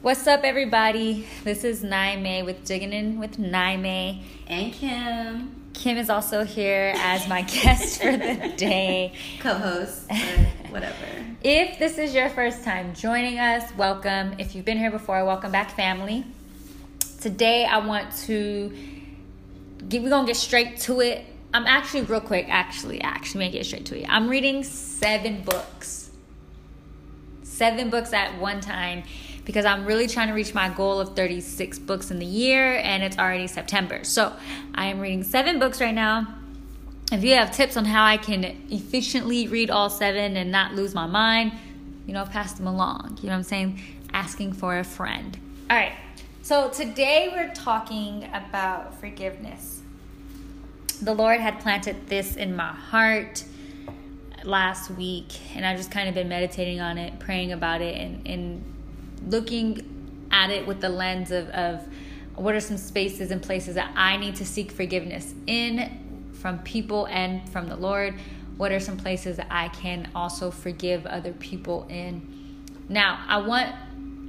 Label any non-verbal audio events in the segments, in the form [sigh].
What's up, everybody? This is Niamey with Digging In with Niamey. And Kim. Kim is also here as my [laughs] guest for the [laughs] day. Co host, [laughs] whatever. If this is your first time joining us, welcome. If you've been here before, welcome back, family. Today, I want to get, we're gonna get straight to it. I'm actually, real quick, actually, actually, gonna get straight to it. I'm reading seven books. Seven books at one time because I'm really trying to reach my goal of 36 books in the year and it's already September. So I am reading seven books right now. If you have tips on how I can efficiently read all seven and not lose my mind, you know, pass them along. You know what I'm saying? Asking for a friend. All right. So today we're talking about forgiveness. The Lord had planted this in my heart last week, and I've just kind of been meditating on it, praying about it, and, and looking at it with the lens of, of what are some spaces and places that I need to seek forgiveness in from people and from the Lord? What are some places that I can also forgive other people in? Now, I want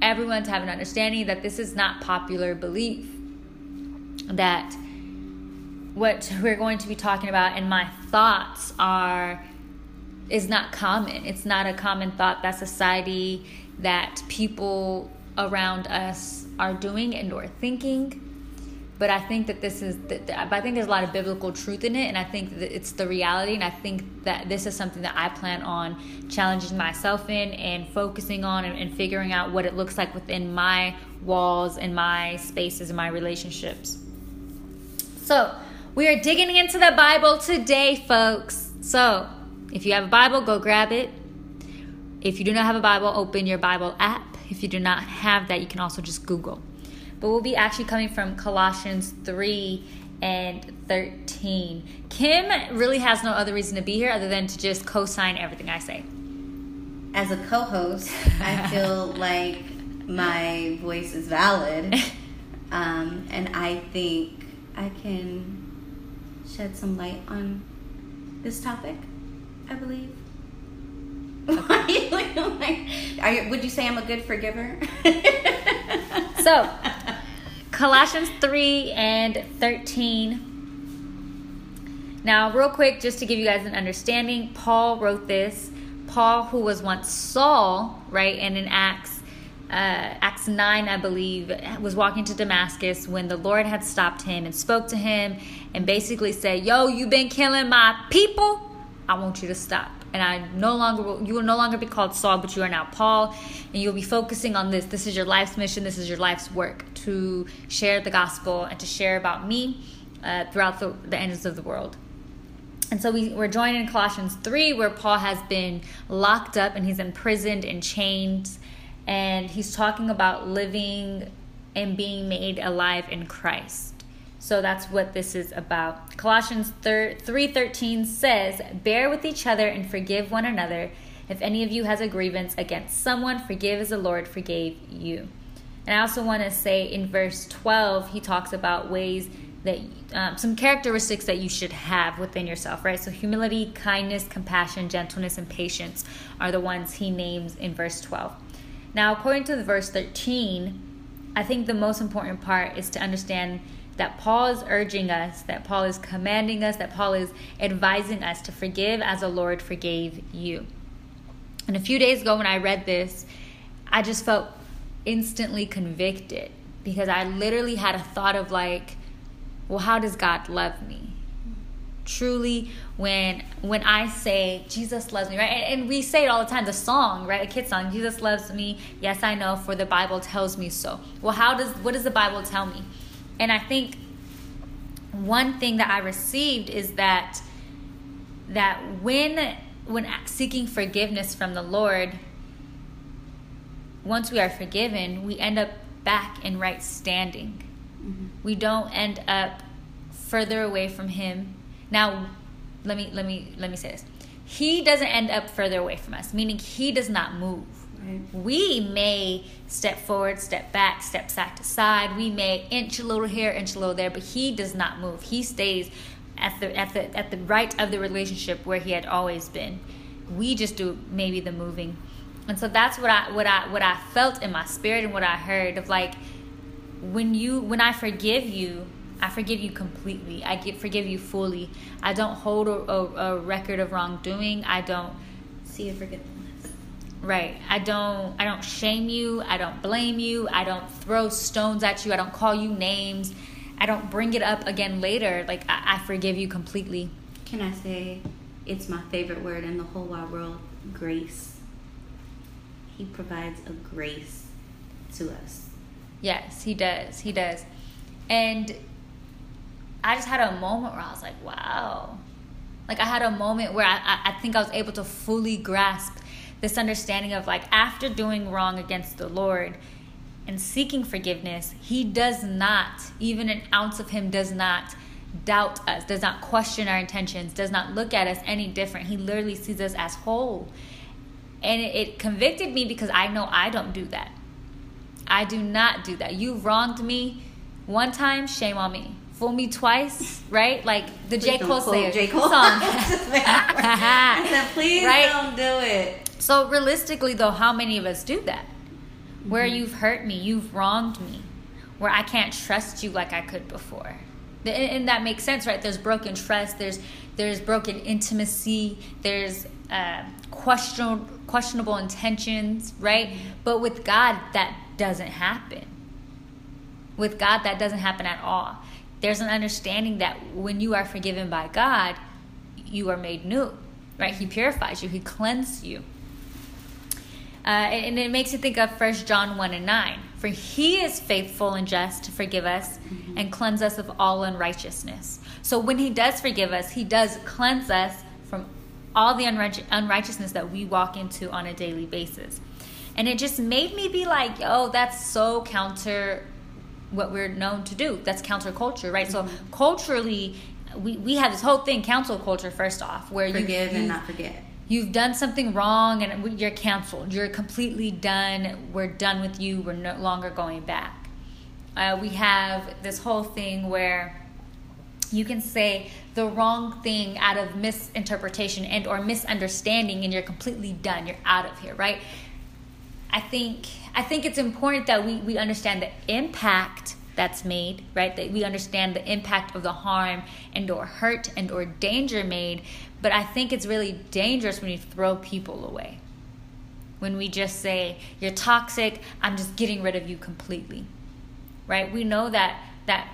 everyone to have an understanding that this is not popular belief. That what we're going to be talking about and my thoughts are is not common. It's not a common thought that society that people around us are doing and or thinking but I think that this is, I think there's a lot of biblical truth in it, and I think that it's the reality, and I think that this is something that I plan on challenging myself in and focusing on and, and figuring out what it looks like within my walls and my spaces and my relationships. So, we are digging into the Bible today, folks. So, if you have a Bible, go grab it. If you do not have a Bible, open your Bible app. If you do not have that, you can also just Google. But we'll be actually coming from Colossians 3 and 13. Kim really has no other reason to be here other than to just co sign everything I say. As a co host, I feel [laughs] like my voice is valid. [laughs] Um, and I think I can shed some light on this topic, I believe. You, would you say I'm a good forgiver? [laughs] so, Colossians 3 and 13. Now, real quick, just to give you guys an understanding, Paul wrote this. Paul, who was once Saul, right, and in Acts, uh, Acts 9, I believe, was walking to Damascus when the Lord had stopped him and spoke to him and basically said, Yo, you've been killing my people. I want you to stop and I no longer will, you will no longer be called Saul, but you are now Paul, and you'll be focusing on this. This is your life's mission. This is your life's work to share the gospel and to share about me uh, throughout the, the ends of the world. And so we, we're joined in Colossians 3, where Paul has been locked up and he's imprisoned in chains. And he's talking about living and being made alive in Christ. So that's what this is about. Colossians 3:13 says, "Bear with each other and forgive one another. If any of you has a grievance against someone, forgive as the Lord forgave you." And I also want to say in verse 12, he talks about ways that um, some characteristics that you should have within yourself, right? So humility, kindness, compassion, gentleness, and patience are the ones he names in verse 12. Now, according to the verse 13, I think the most important part is to understand that Paul is urging us, that Paul is commanding us, that Paul is advising us to forgive as the Lord forgave you. And a few days ago, when I read this, I just felt instantly convicted because I literally had a thought of like, well, how does God love me? Truly, when when I say Jesus loves me, right? And, and we say it all the time, the song, right? A kid song, Jesus loves me. Yes, I know, for the Bible tells me so. Well, how does what does the Bible tell me? And I think one thing that I received is that that when when seeking forgiveness from the Lord, once we are forgiven, we end up back in right standing. Mm-hmm. We don't end up further away from him. Now, let me let me let me say this. He doesn't end up further away from us, meaning he does not move. We may step forward, step back, step side to side. We may inch a little here, inch a little there, but he does not move. He stays at the at the at the right of the relationship where he had always been. We just do maybe the moving. And so that's what I what I what I felt in my spirit and what I heard of like when you when I forgive you, I forgive you completely. I get forgive you fully. I don't hold a, a, a record of wrongdoing. I don't see a forgiveness. Right. I don't I don't shame you. I don't blame you. I don't throw stones at you. I don't call you names. I don't bring it up again later. Like I, I forgive you completely. Can I say it's my favorite word in the whole wide world? Grace. He provides a grace to us. Yes, he does. He does. And I just had a moment where I was like, wow. Like I had a moment where I, I think I was able to fully grasp this understanding of like after doing wrong against the Lord and seeking forgiveness, he does not, even an ounce of him does not doubt us, does not question our intentions, does not look at us any different. He literally sees us as whole. And it, it convicted me because I know I don't do that. I do not do that. You wronged me one time, shame on me. Fool me twice, right? Like the J. Cole J. Cole song. [laughs] Please [laughs] right? don't do it. So realistically though, how many of us do that? Mm-hmm. Where you've hurt me, you've wronged me, where I can't trust you like I could before. And that makes sense, right? There's broken trust, there's there's broken intimacy, there's uh, questionable questionable intentions, right? Mm-hmm. But with God, that doesn't happen. With God, that doesn't happen at all. There's an understanding that when you are forgiven by God, you are made new, right? He purifies you, He cleanses you. Uh, and it makes you think of First John 1 and 9. For he is faithful and just to forgive us mm-hmm. and cleanse us of all unrighteousness. So when he does forgive us, he does cleanse us from all the unrighteousness that we walk into on a daily basis. And it just made me be like, oh, that's so counter what we're known to do. That's counterculture, right? Mm-hmm. So culturally, we, we have this whole thing, cancel culture, first off, where forgive you forgive and not forget you've done something wrong and you're canceled. You're completely done. We're done with you. We're no longer going back. Uh, we have this whole thing where you can say the wrong thing out of misinterpretation and or misunderstanding and you're completely done you're out of here right i think i think it's important that we, we understand the impact that's made right that we understand the impact of the harm and or hurt and or danger made but I think it's really dangerous when you throw people away. When we just say, you're toxic, I'm just getting rid of you completely. Right? We know that that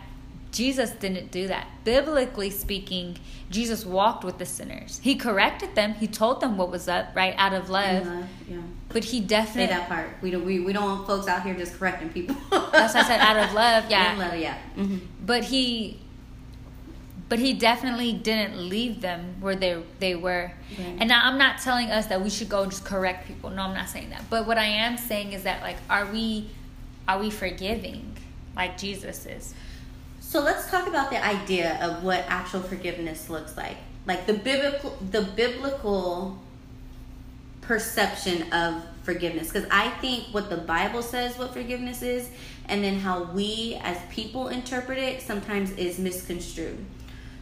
Jesus didn't do that. Biblically speaking, Jesus walked with the sinners. He corrected them. He told them what was up, right, out of love. love yeah. But he definitely say that part. We don't we, we don't want folks out here just correcting people. That's what I said out of [laughs] love. Yeah. love, yeah. Mm-hmm. But he but he definitely didn't leave them where they they were. Right. And now I'm not telling us that we should go and just correct people. No, I'm not saying that. But what I am saying is that like are we are we forgiving like Jesus is? So let's talk about the idea of what actual forgiveness looks like. Like the biblical the biblical perception of forgiveness because I think what the Bible says what forgiveness is and then how we as people interpret it sometimes is misconstrued.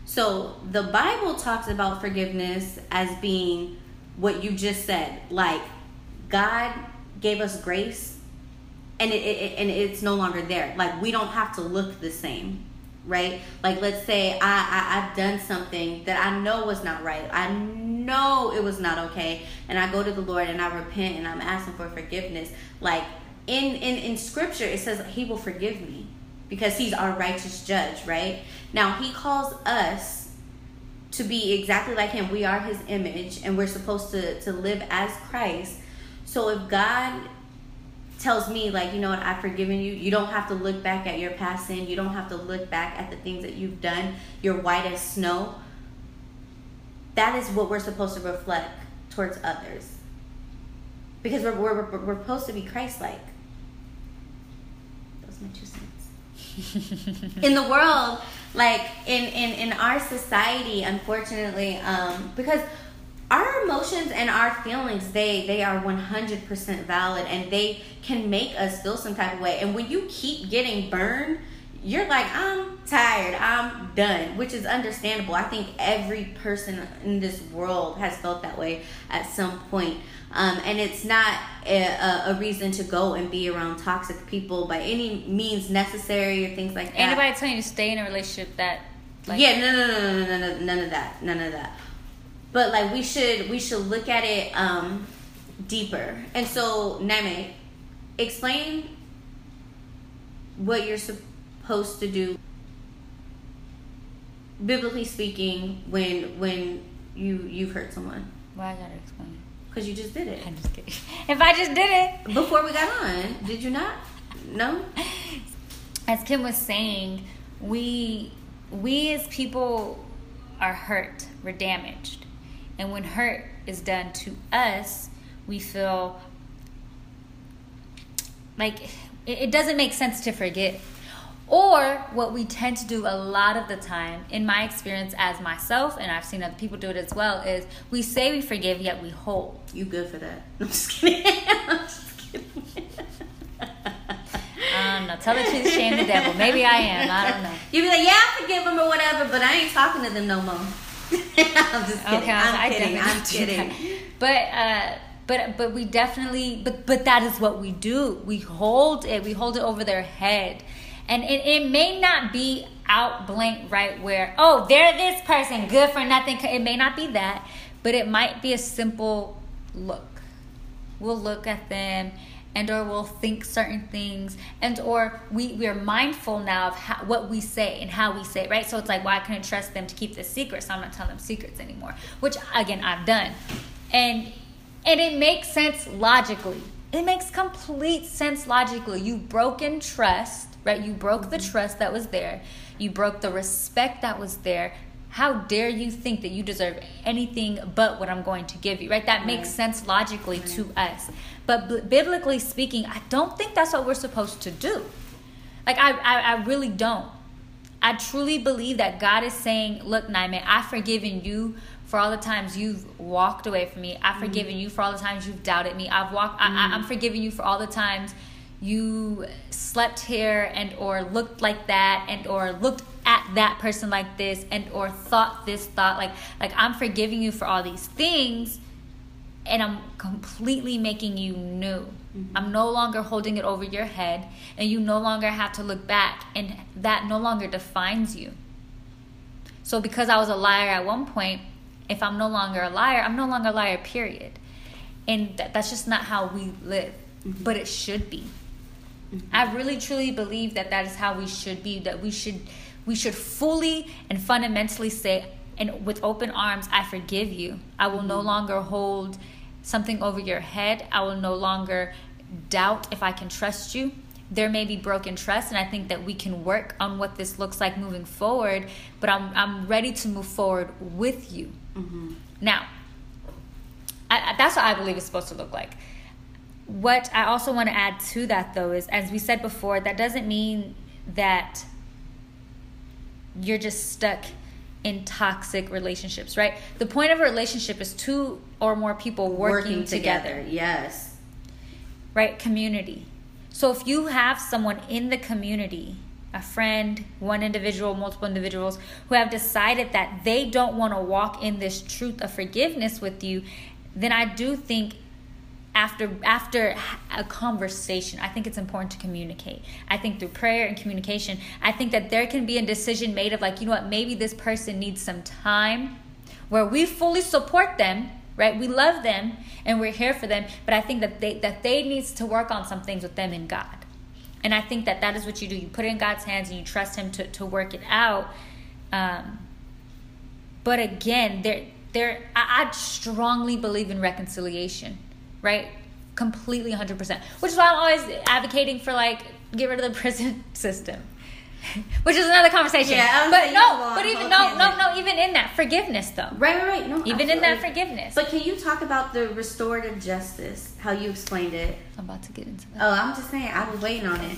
So the Bible talks about forgiveness as being what you just said, like God gave us grace, and it, it, and it's no longer there. Like we don't have to look the same, right? Like let's say I, I I've done something that I know was not right. I know it was not okay, and I go to the Lord and I repent and I'm asking for forgiveness. Like in in in Scripture, it says He will forgive me because He's our righteous judge, right? Now, he calls us to be exactly like him. We are his image and we're supposed to, to live as Christ. So if God tells me, like, you know what, I've forgiven you, you don't have to look back at your past sin, you don't have to look back at the things that you've done, you're white as snow. That is what we're supposed to reflect towards others. Because we're, we're, we're supposed to be Christ like. That was my two cents. [laughs] in the world, like in in in our society unfortunately um because our emotions and our feelings they they are 100% valid and they can make us feel some type of way and when you keep getting burned you're like, I'm tired, I'm done, which is understandable. I think every person in this world has felt that way at some point. Um, and it's not a, a, reason to go and be around toxic people by any means necessary or things like that. Anybody telling you to stay in a relationship that like, yeah, no, no, no, no, no, no, none of that, none of that. But like we should we should look at it um, deeper. And so, Neme, explain what you're supposed to do biblically speaking when when you you've hurt someone. Why i gotta explain it. Because you just did it. I'm just kidding. [laughs] If i just did it. Before we got on did you not? No? [laughs] As kim was saying we we as people are hurt. We're damaged and when hurt is done to us we feel like it, doesn't make sense to forget. Or what we tend to do a lot of the time, in my experience as myself, and I've seen other people do it as well, is we say we forgive yet we hold. You good for that? [laughs] I'm just kidding. [laughs] I'm just kidding. um, no, tell the truth, shame the devil. Maybe I am. I don't know. You be like, yeah, I forgive them or whatever, but I ain't talking to them no more. [laughs] I'm just kidding. Okay, I'm, I'm [laughs] kidding. I'm kidding. But uh, but but we definitely but but that is what we do. We hold it. We hold it over their head. And it, it may not be out blank right where oh they're this person good for nothing. It may not be that but it might be a simple look. We'll look at them and or we'll think certain things and or we we're mindful now of how, what we say and how we say it right so it's like why well i couldn't trust them to keep this secret so i'm not telling them secrets anymore which again i've done and and it makes sense logically. It makes complete sense logically. you've broken trust, right? You broke the mm-hmm. trust that was there. You broke the respect that was there. How dare you think that you deserve anything but what I'm going to give you, right? That makes sense logically to us. But b- biblically speaking, I don't think that's what we're supposed to do. Like, I, I, I really don't. I truly believe that God is saying, Look, Niamey, I've forgiven you for all the times you've walked away from me. I've mm-hmm. forgiven you for all the times you've doubted me. I've walked. Mm-hmm. I, I'm forgiving you for all the times you slept here and or looked like that and or looked at that person like this and or thought this thought like like I'm forgiving you for all these things and I'm completely making you new. Mm-hmm. I'm no longer holding it over your head and you no longer have to look back and that no longer defines you. So because I was a liar at one point, if I'm no longer a liar, I'm no longer a liar, period. And th- that's just not how we live, mm-hmm. but it should be. Mm-hmm. I really truly believe that that is how we should be, that we should we should fully and fundamentally say and with open arms, I forgive you. I will mm-hmm. no longer hold something over your head. I will no longer doubt if I can trust you there may be broken trust and i think that we can work on what this looks like moving forward but i'm, I'm ready to move forward with you mm-hmm. now I, that's what i believe it's supposed to look like what i also want to add to that though is as we said before that doesn't mean that you're just stuck in toxic relationships right? The point of a relationship is two or more people working, working together. together yes. Right? Community. So if you have someone in the community, a friend, one individual, multiple individuals who have decided that they don't want to walk in this truth of forgiveness with you, then I do think after after a conversation i think it's important to communicate. I think through prayer and communication i think that there can be a decision made of like you know what maybe this person needs some time where we fully support them right? We love them and we're here for them but i think that they that they needs to work on some things with them in god. And i think that that is what you do. You put it in god's hands and you trust him to, to work it out. Um, but again there there I, I strongly believe in reconciliation right completely 100% which is why i'm always advocating for like get rid of the prison [laughs] system [laughs] which is another conversation. Yeah, but no, but even no, no, no, even in that forgiveness though. Right, right, right. No, even absolutely. in that forgiveness. But can you talk about the restorative justice? How you explained it? I'm about to get into that. Oh, I'm just saying. I was waiting on it.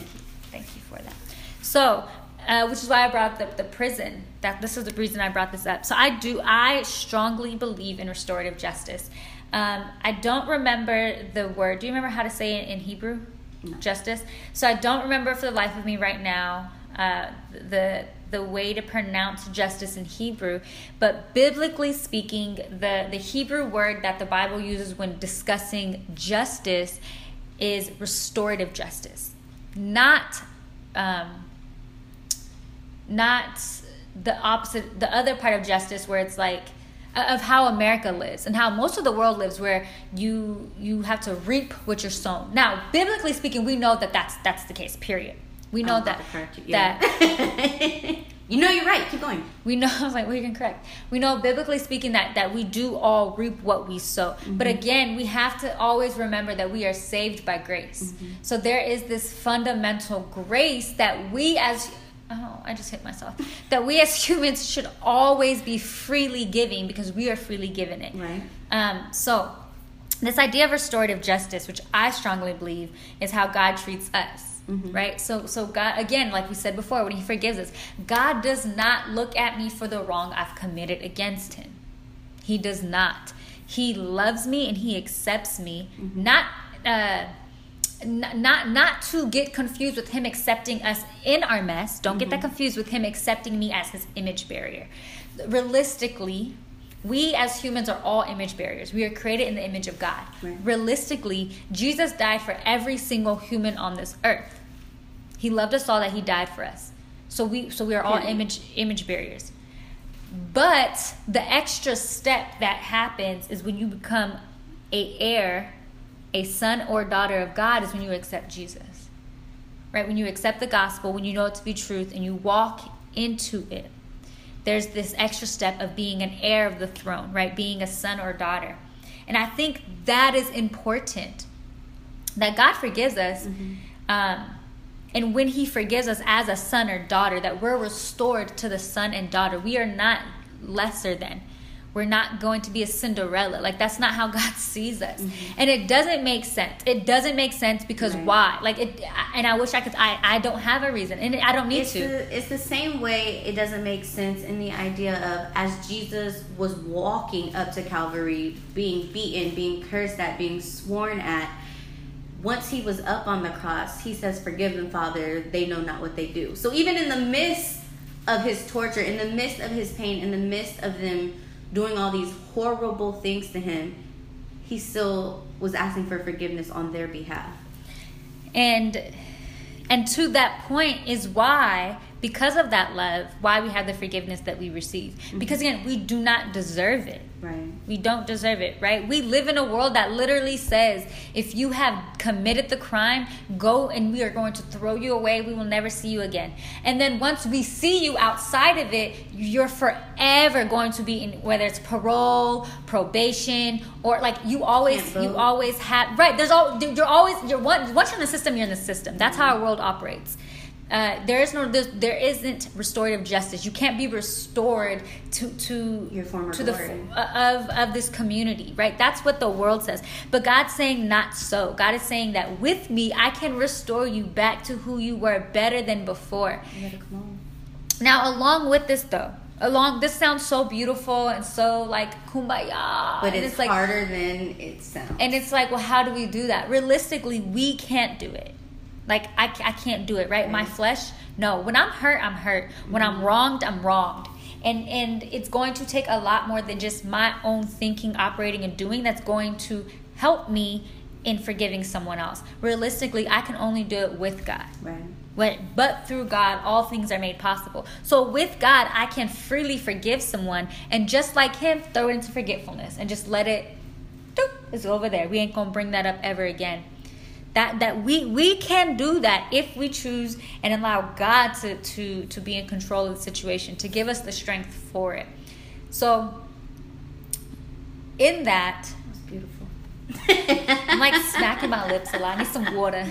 Thank you for that. So, uh, which is why I brought the, the prison. That this is the reason I brought this up. So I do. I strongly believe in restorative justice. Um, I don't remember the word. Do you remember how to say it in Hebrew? No. Justice. So I don't remember for the life of me right now uh, the the way to pronounce justice in Hebrew, but biblically speaking, the the Hebrew word that the Bible uses when discussing justice is restorative justice, not um, not the opposite, the other part of justice where it's like of how America lives and how most of the world lives, where you you have to reap what you're sown. Now, biblically speaking, we know that that's that's the case. Period. We know that you. Yeah. that [laughs] you know you're right. Keep going. we know. [laughs] I was like, well, you can correct. We know biblically speaking that that we do all reap what we sow. Mm-hmm. But again, we have to always remember that we are saved by grace. Mm-hmm. So there is this fundamental grace that we as oh i just hit myself. That we as [laughs] humans should always be freely giving because we are freely given it. Right. um, so this idea of restorative justice which i strongly believe is how god treats us right? So so god again like we said before when he forgives us god does not look at me for the wrong i've committed against him. He does not. He loves me and he accepts me not uh not not to get confused with him accepting us in our mess. Don't get that mm-hmm. confused with him accepting me as his image bearer. Realistically we as humans are all image bearers. We are created in the image of god. Right. realistically jesus died for every single human on this earth. He loved us all that he died for us. So we so we are all Period. image image bearers but the extra step that happens is when you become a heir, a son or daughter of God is when you accept Jesus. Right? When you accept the gospel, when you know it to be truth and you walk into it. There's this extra step of being an heir of the throne, right? Being a son or daughter. And I think that is important. That God forgives us. Um, and when he forgives us as a son or daughter, that we're restored to the son and daughter. We are not lesser than. We're not going to be a Cinderella. Like that's not how [laughs] God sees us. Mm-hmm. And it doesn't make sense. It doesn't make sense because Right. why? Like it and I wish I could I I don't have a reason. And I don't need It's to. the, it's the same way it doesn't make sense in the idea of as Jesus was walking up to Calvary, being beaten, being cursed at, being sworn at. Once he was up on the cross, he says, Forgive them, Father, they know not what they do. So even in the midst of his torture, in the midst of his pain, in the midst of them doing all these horrible things to him, he still was asking for forgiveness on their behalf. and and to that point is why because of that love why we have the forgiveness that we receive. Mm-hmm. Because again we do not deserve it Right. we don't deserve it right? We live in a world that literally says if you have committed the crime go and we are going to throw you away. We will never see you again. And then once we see you outside of it you're forever going to be in whether it's parole probation or like you always you always have right there's all you're always you're once you're in the system you're in the system. That's how our world operates uh, there is no there isn't restorative justice you can't be restored to to Your former to the glory. of of this community right that's what the world says but god's saying not so god is saying that with me i can restore you back to who you were better than before You gotta come on. now along with this though along this sounds so beautiful and so like kumbaya But and it's, like harder than it sounds. and it's like, well, how do we do that? Realistically, we can't do it. Like, I, I can't do it, right? My mm. flesh, no. When I'm hurt, I'm hurt. When I'm mm. wronged, I'm wronged. And, and it's going to take a lot more than just my own thinking, operating, and doing that's going to help me in forgiving someone else. Realistically, I can only do it with God. right. But, but through God, all things are made possible. So with God, I can freely forgive someone and just like Him, throw it into forgetfulness and just let it. doop, It's over there. We ain't gonna bring that up ever again. That that we we can do that if we choose and allow God to to to be in control of the situation to give us the strength for it. So in that, That's beautiful. [laughs] I'm like smacking my lips a lot. I need some water.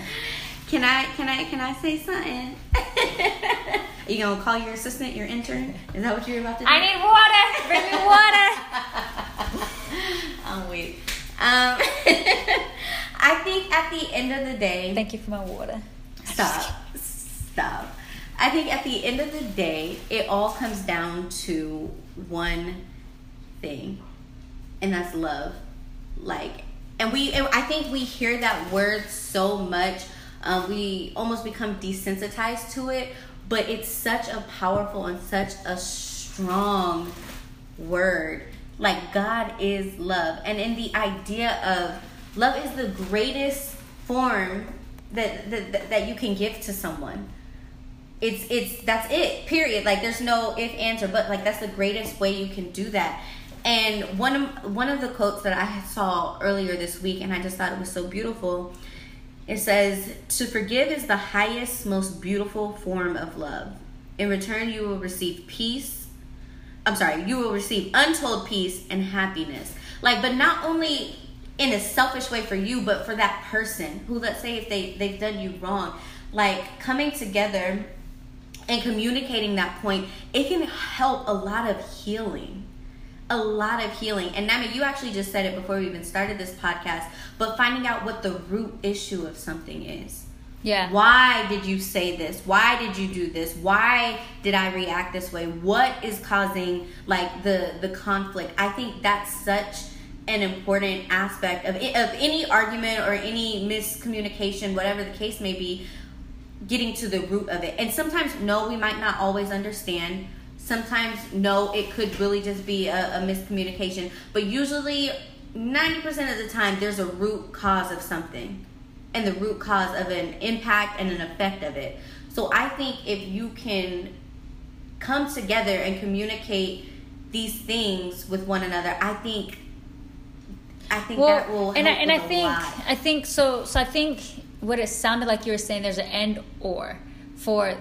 Can I can I can I say something? [laughs] Are you gonna call your assistant, your intern? Is that what you're about to do? I need water. Bring me water. [laughs] I'm wait. Um, I think at the end of the day, Thank you for my water. stop, stop. I think at the end of the day, it all comes down to one thing, and that's love. Like, and we, and I think we hear that word so much, uh, we almost become desensitized to it. but it's such a powerful and such a strong word. Like God is love. And in the idea of love is the greatest form that that, that you can give to someone. It's it's that's it. Period. Like there's no if answer but like that's the greatest way you can do that. And one of one of the quotes that I saw earlier this week and I just thought it was so beautiful. It says, "To forgive is the highest, most beautiful form of love. In return, you will receive peace, I'm sorry, you will receive untold peace and happiness. Like, but not only in a selfish way for you, but for that person who, let's say, if they they've done you wrong, like coming together and communicating that point, it can help a lot of healing. A lot of healing. And Nami, you actually just said it before we even started this podcast, but finding out what the root issue of something is yeah. Why did you say this? Why did you do this? Why did I react this way? What is causing like the the conflict? I think that's such an important aspect of of any argument or any miscommunication, whatever the case may be, getting to the root of it. And sometimes no, we might not always understand. Sometimes no, it could really just be a, a miscommunication. But usually 90% of the time there's a root cause of something and the root cause of an impact and an effect of it. So I think if you can come together and communicate these things with one another, I think I think well, that will and I, and I think. I think so so I think what it sounded like you were saying there's an end or for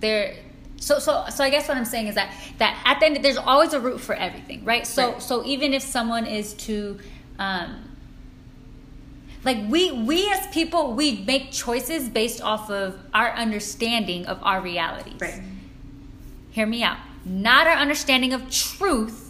there so so so I guess what I'm saying is that that at the end there's always a root for everything, right? So right. so even if someone is to um like we we as people we make choices based off of our understanding of our realities right hear me out not our understanding of truth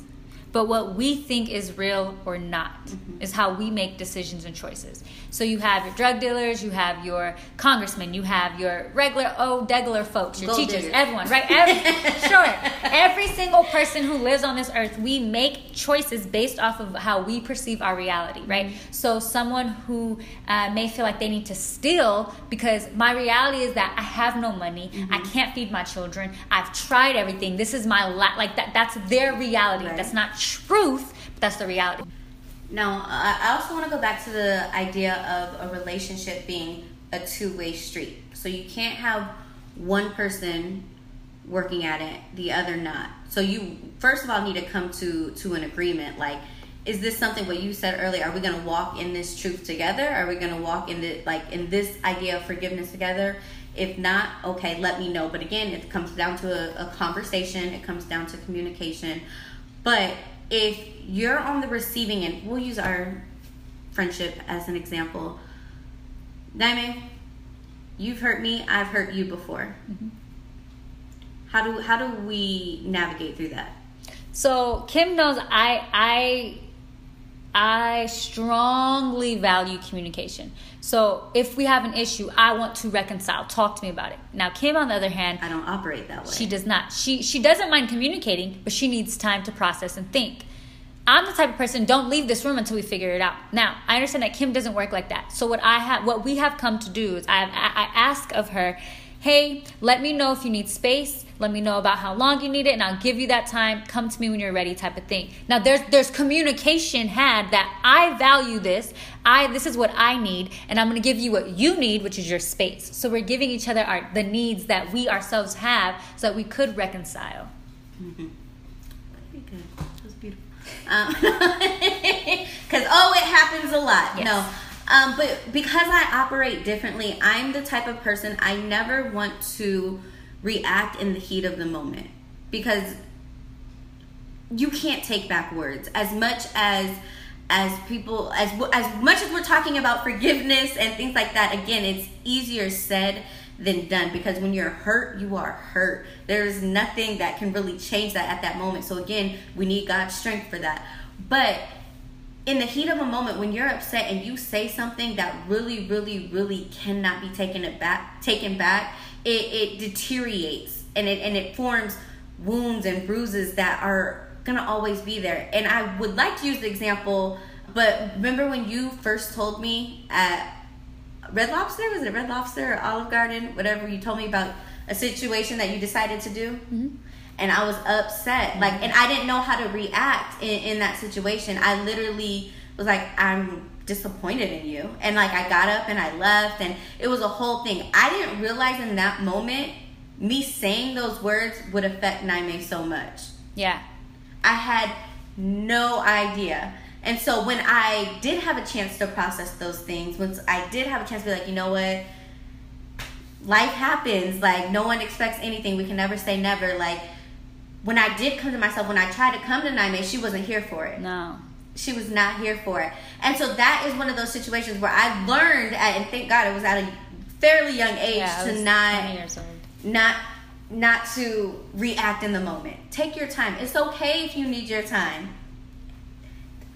but what we think is real or not mm-hmm. is how we make decisions and choices. So you have your drug dealers, you have your congressmen, you have your regular oh degular folks, your Gold teachers, diggers. everyone, right? Every, [laughs] sure, every single person who lives on this earth, we make choices based off of how we perceive our reality, right? Mm-hmm. So someone who uh, may feel like they need to steal because my reality is that I have no money, mm-hmm. I can't feed my children, I've tried everything. This is my la- like that. That's their reality. Right. That's not truth, but that's the reality. Now, I also want to go back to the idea of a relationship being a two way street. So you can't have one person working at it, the other not. So you first of all need to come to to an agreement. Like, is this something what you said earlier? Are we going to walk in this truth together? Are we going to walk in the like in this idea of forgiveness together? If not, okay, let me know. But again, it comes down to a, a conversation. It comes down to communication. But if you're on the receiving end, we'll use our friendship as an example. Diamond, you've hurt me, I've hurt you before. Mm-hmm. How do how do we navigate through that? So Kim knows I I I strongly value communication. So if we have an issue, I want to reconcile. Talk to me about it. Now, Kim, on the other hand, I don't operate that way. She does not. She she doesn't mind communicating, but she needs time to process and think. I'm the type of person don't leave this room until we figure it out. Now, I understand that Kim doesn't work like that. So what I have what we have come to do is I have, I ask of her, "Hey, let me know if you need space let me know about how long you need it, and I'll give you that time. Come to me when you're ready, type of thing. Now there's there's communication had that I value this. I this is what I need, and I'm gonna give you what you need, which is your space. So we're giving each other our the needs that we ourselves have, so that we could reconcile. Mm-hmm. Very good. That was beautiful. Because um, [laughs] oh, it happens a lot. Yes. No. Um, but because I operate differently, I'm the type of person I never want to react in the heat of the moment. Because you can't take back words. As much as as people as as much as we're talking about forgiveness and things like that again it's easier said than done. Because when you're hurt you are hurt. There's nothing that can really change that at that moment. So again we need god's strength for that. But in the heat of a moment when you're upset and you say something that really really really cannot be taken back taken back it, it deteriorates and it and it forms wounds and bruises that are gonna always be there. And I would like to use the example, but remember when you first told me at Red Lobster. Was it Red Lobster or Olive Garden? Whatever you told me about a situation that you decided to do. Mm-hmm. And I was upset, like, and mm-hmm. I didn't know how to react in, in that situation. I literally was like, I'm disappointed in you. And like, I got up and I left, and it was a whole thing. I didn't realize in that moment, me saying those words would affect Niamey so much. Yeah. I had no idea. And so when I did have a chance to process those things, once I did have a chance to be like, you know what, life happens. Like no one expects anything. We can never say never. Like when I did come to myself, when I tried to come to Niamey, she wasn't here for it. No. She was not here for it. And so that is one of those situations where I learned, at, and thank God it was at a fairly young age Yeah, to not not not to react in the moment. Take your time. It's okay if you need your time.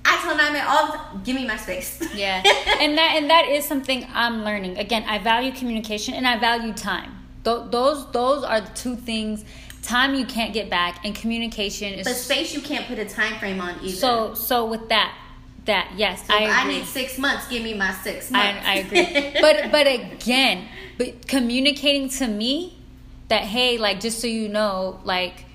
I tell Niamey all the time, give me my space. Yeah. [laughs] and that and that is something I'm learning. Again, I value communication and I value time. Th- those those are the two things. Time you can't get back, and communication is but space you can't put a time frame on either. so so with that that yes So I I need six months. Give me my six I, months. I agree. [laughs] but but again, but communicating to me that hey, like just so you know, like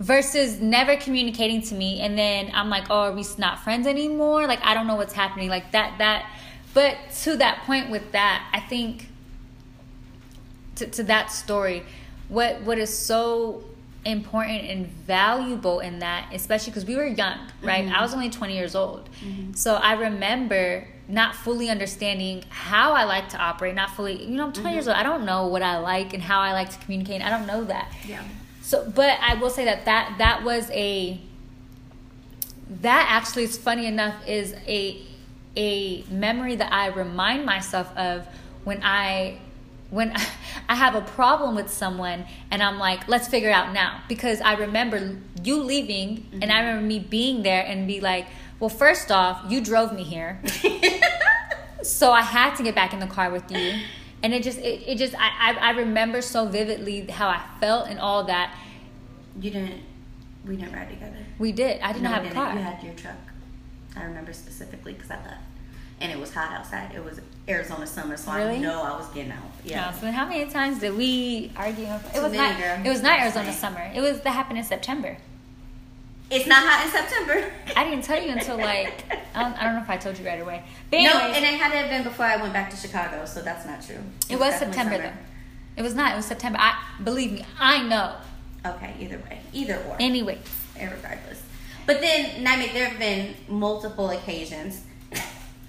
versus never communicating to me and then I'm like, oh, are we not friends anymore? Like I don't know what's happening. Like that that but to that point with that, I think to, to that story, what what is so important and valuable in that, especially because we were young, right? Mm-hmm. I was only 20 years old. Mm-hmm. So I remember not fully understanding how I like to operate, not fully, you know, I'm 20 years mm-hmm. old. I don't know what I like and how I like to communicate. I don't know that. yeah. So, but I will say that that that was a that actually is funny enough is a a memory that I remind myself of when I when [laughs] I have a problem with someone and I'm like, let's figure it out now because I remember you leaving and I mm-hmm. remember me being there and be like, well, first off, you drove me here, [laughs] so I had to get back in the car with you. And it just, it, it just, I, I, I remember so vividly how I felt and all that. you didn't. We didn't ride together. We did. I didn't No, have a didn't. car. You had your truck. I remember specifically because I left, and it was hot outside. It was Arizona summer, so I Really? know I was getting out. Yeah. Yeah. So how many times did we argue? It Too was not. girl. It was not Arizona summer. It was that happened in September. It's not hot in September. I didn't tell you until like [laughs] I don't, I don't know if I told you right away. But no, and it had to have been before I went back to Chicago, so that's not true. it was definitely September summer. though. It was not. It was September. I believe me. I know. Okay, either way, either or. Anyway, regardless. But then, Niamey, there have been multiple occasions.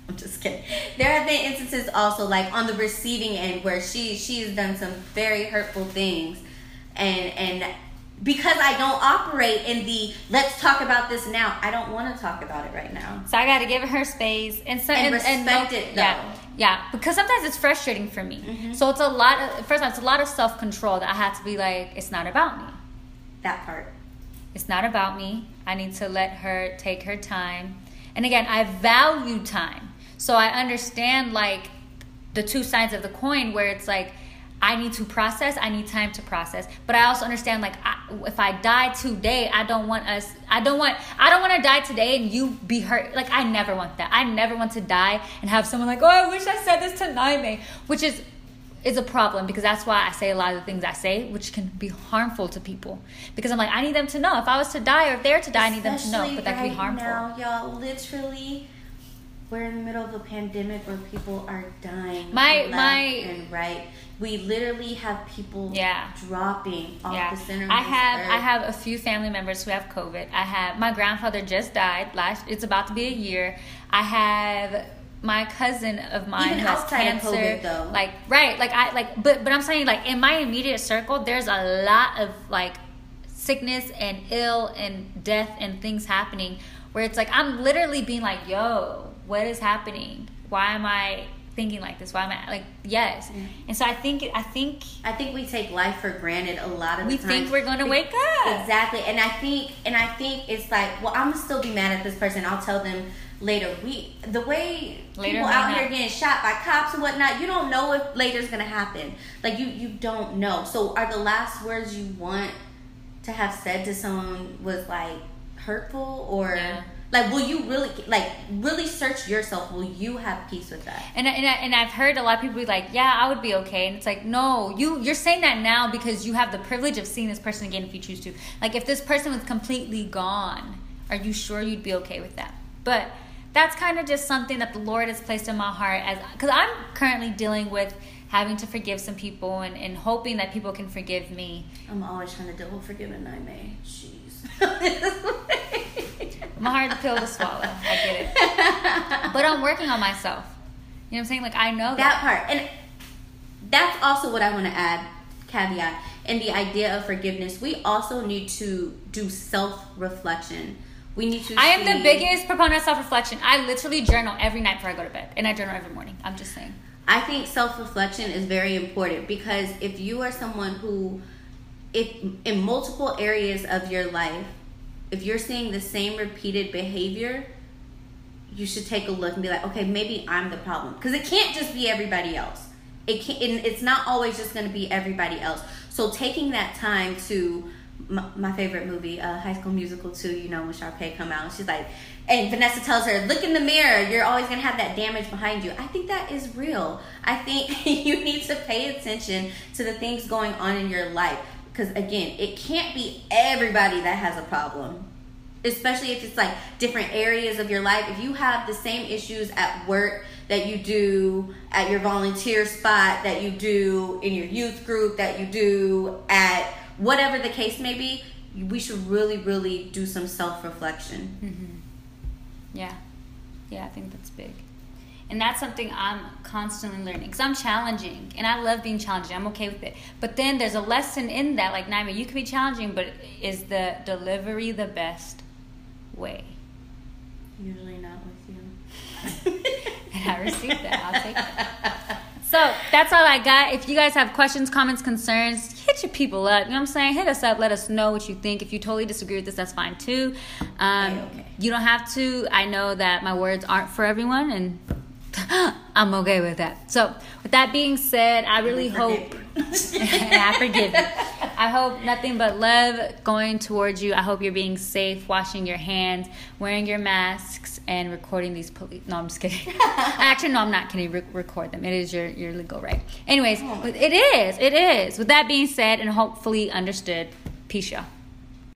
[laughs] I'm just kidding. There have been instances also, like on the receiving end, where she she's done some very hurtful things, and and because I don't operate in the let's talk about this now, I don't want to talk about it right now. so I got to give her space and so And and, respect no- it, though. Yeah, yeah. Because sometimes it's frustrating for me. Mhm. So it's a lot of first of all, it's a lot of self control that I have to be like, it's not about me. That part. It's not about me. I need to let her take her time. And again, I value time. So I understand like the two sides of the coin where it's like I need to process, I need time to process. But I also understand like I, if I die today, I don't want us I don't want I don't want to die today and you be hurt. Like I never want that. I never want to die and have someone like, "Oh, I wish I said this to Niamey," which is is a problem because that's why I say a lot of the things I say, which can be harmful to people. Because I'm like, I need them to know. If I was to die or if they're to die, I need them to know. But that can be harmful. Now, y'all, literally, we're in the middle of a pandemic where people are dying. My- my- and right. We literally have people Yeah. dropping off Yeah, the center. I have earth. I have a few family members who have COVID. I have my grandfather just died last. It's about to be a year. I have my cousin of mine Even who has cancer. COVID, though. Like right, like I like, but but I'm saying like in my immediate circle, there's a lot of like sickness and ill and death and things happening where it's like I'm literally being like, yo, what is happening? Why am I thinking like this? Why am I like yes? Yeah. And so I think I think I think we take life for granted a lot of we think we're gonna wake up. Exactly, and I think, and I think it's like, well, I'm gonna still be mad at this person. I'll tell them later. We, the way Later people out not. here getting shot by cops and whatnot, you don't know if later's gonna happen. Like you, you don't know. So, are the last words you want to have said to someone was like hurtful, or Yeah. Like, will you really like really search yourself? Will you have peace with that? And and, I, and I've heard a lot of people be like, "Yeah, I would be okay," and it's like, no, you you're saying that now because you have the privilege of seeing this person again if you choose to. Like, if this person was completely gone, are you sure you'd be okay with that? But that's kind of just something that the Lord has placed in my heart as because I'm currently dealing with having to forgive some people and, and hoping that people can forgive me. I'm always trying to double forgive and I may. [laughs] Jeez. My hard pill to swallow. I get it. [laughs] But I'm working on myself. You know what I'm saying? Like I know that, that part. And that's also what I want to add caveat in the idea of forgiveness. We also need to do self reflection. We need to. I am the biggest proponent of self reflection. I literally journal every night before I go to bed, and I journal every morning. I'm just saying. I think self reflection is very important because if you are someone who, if in multiple areas of your life, if you're seeing the same repeated behavior, you should take a look and be like, okay, maybe I'm the problem because it can't just be everybody else. It can not It's not always just going to be everybody else. So taking that time to my, my favorite movie, uh, High School Musical 2, you know, when Sharpay come out, she's like, and Vanessa tells her, look in the mirror, you're always going to have that damage behind you. I think that is real. I think [laughs] you need to pay attention to the things going on in your life. Because again, it can't be everybody that has a problem. Especially if it's like different areas of your life. If you have the same issues at work that you do at your volunteer spot, that you do in your youth group, that you do at whatever the case may be, we should really, really do some self reflection. Mm-hmm. Yeah. Yeah, I think that's big. And that's something I'm constantly learning because I'm challenging and I love being challenging. I'm okay with it. But then there's a lesson in that, like Niamey, you can be challenging, but is the delivery the best way? Usually not with you. [laughs] and I received that. I'll take it. So that's all I got. If you guys have questions, comments, concerns, hit your people up. You know what I'm saying? Hit us up. Let us know what you think. If you totally disagree with this, that's fine too. Um, okay, okay. You don't have to. I know that my words aren't for everyone, and [laughs] I'm okay with that. So, with that being said, I really hope, [laughs] I forgive you. I hope nothing but love going towards you. I hope you're being safe, washing your hands, wearing your masks, and recording these police. No, I'm just kidding. [laughs] Actually, no, I'm not kidding. Re- record them. It is your, your legal right. Anyways, oh it is. It is. With that being said, and hopefully understood, peace, y'all.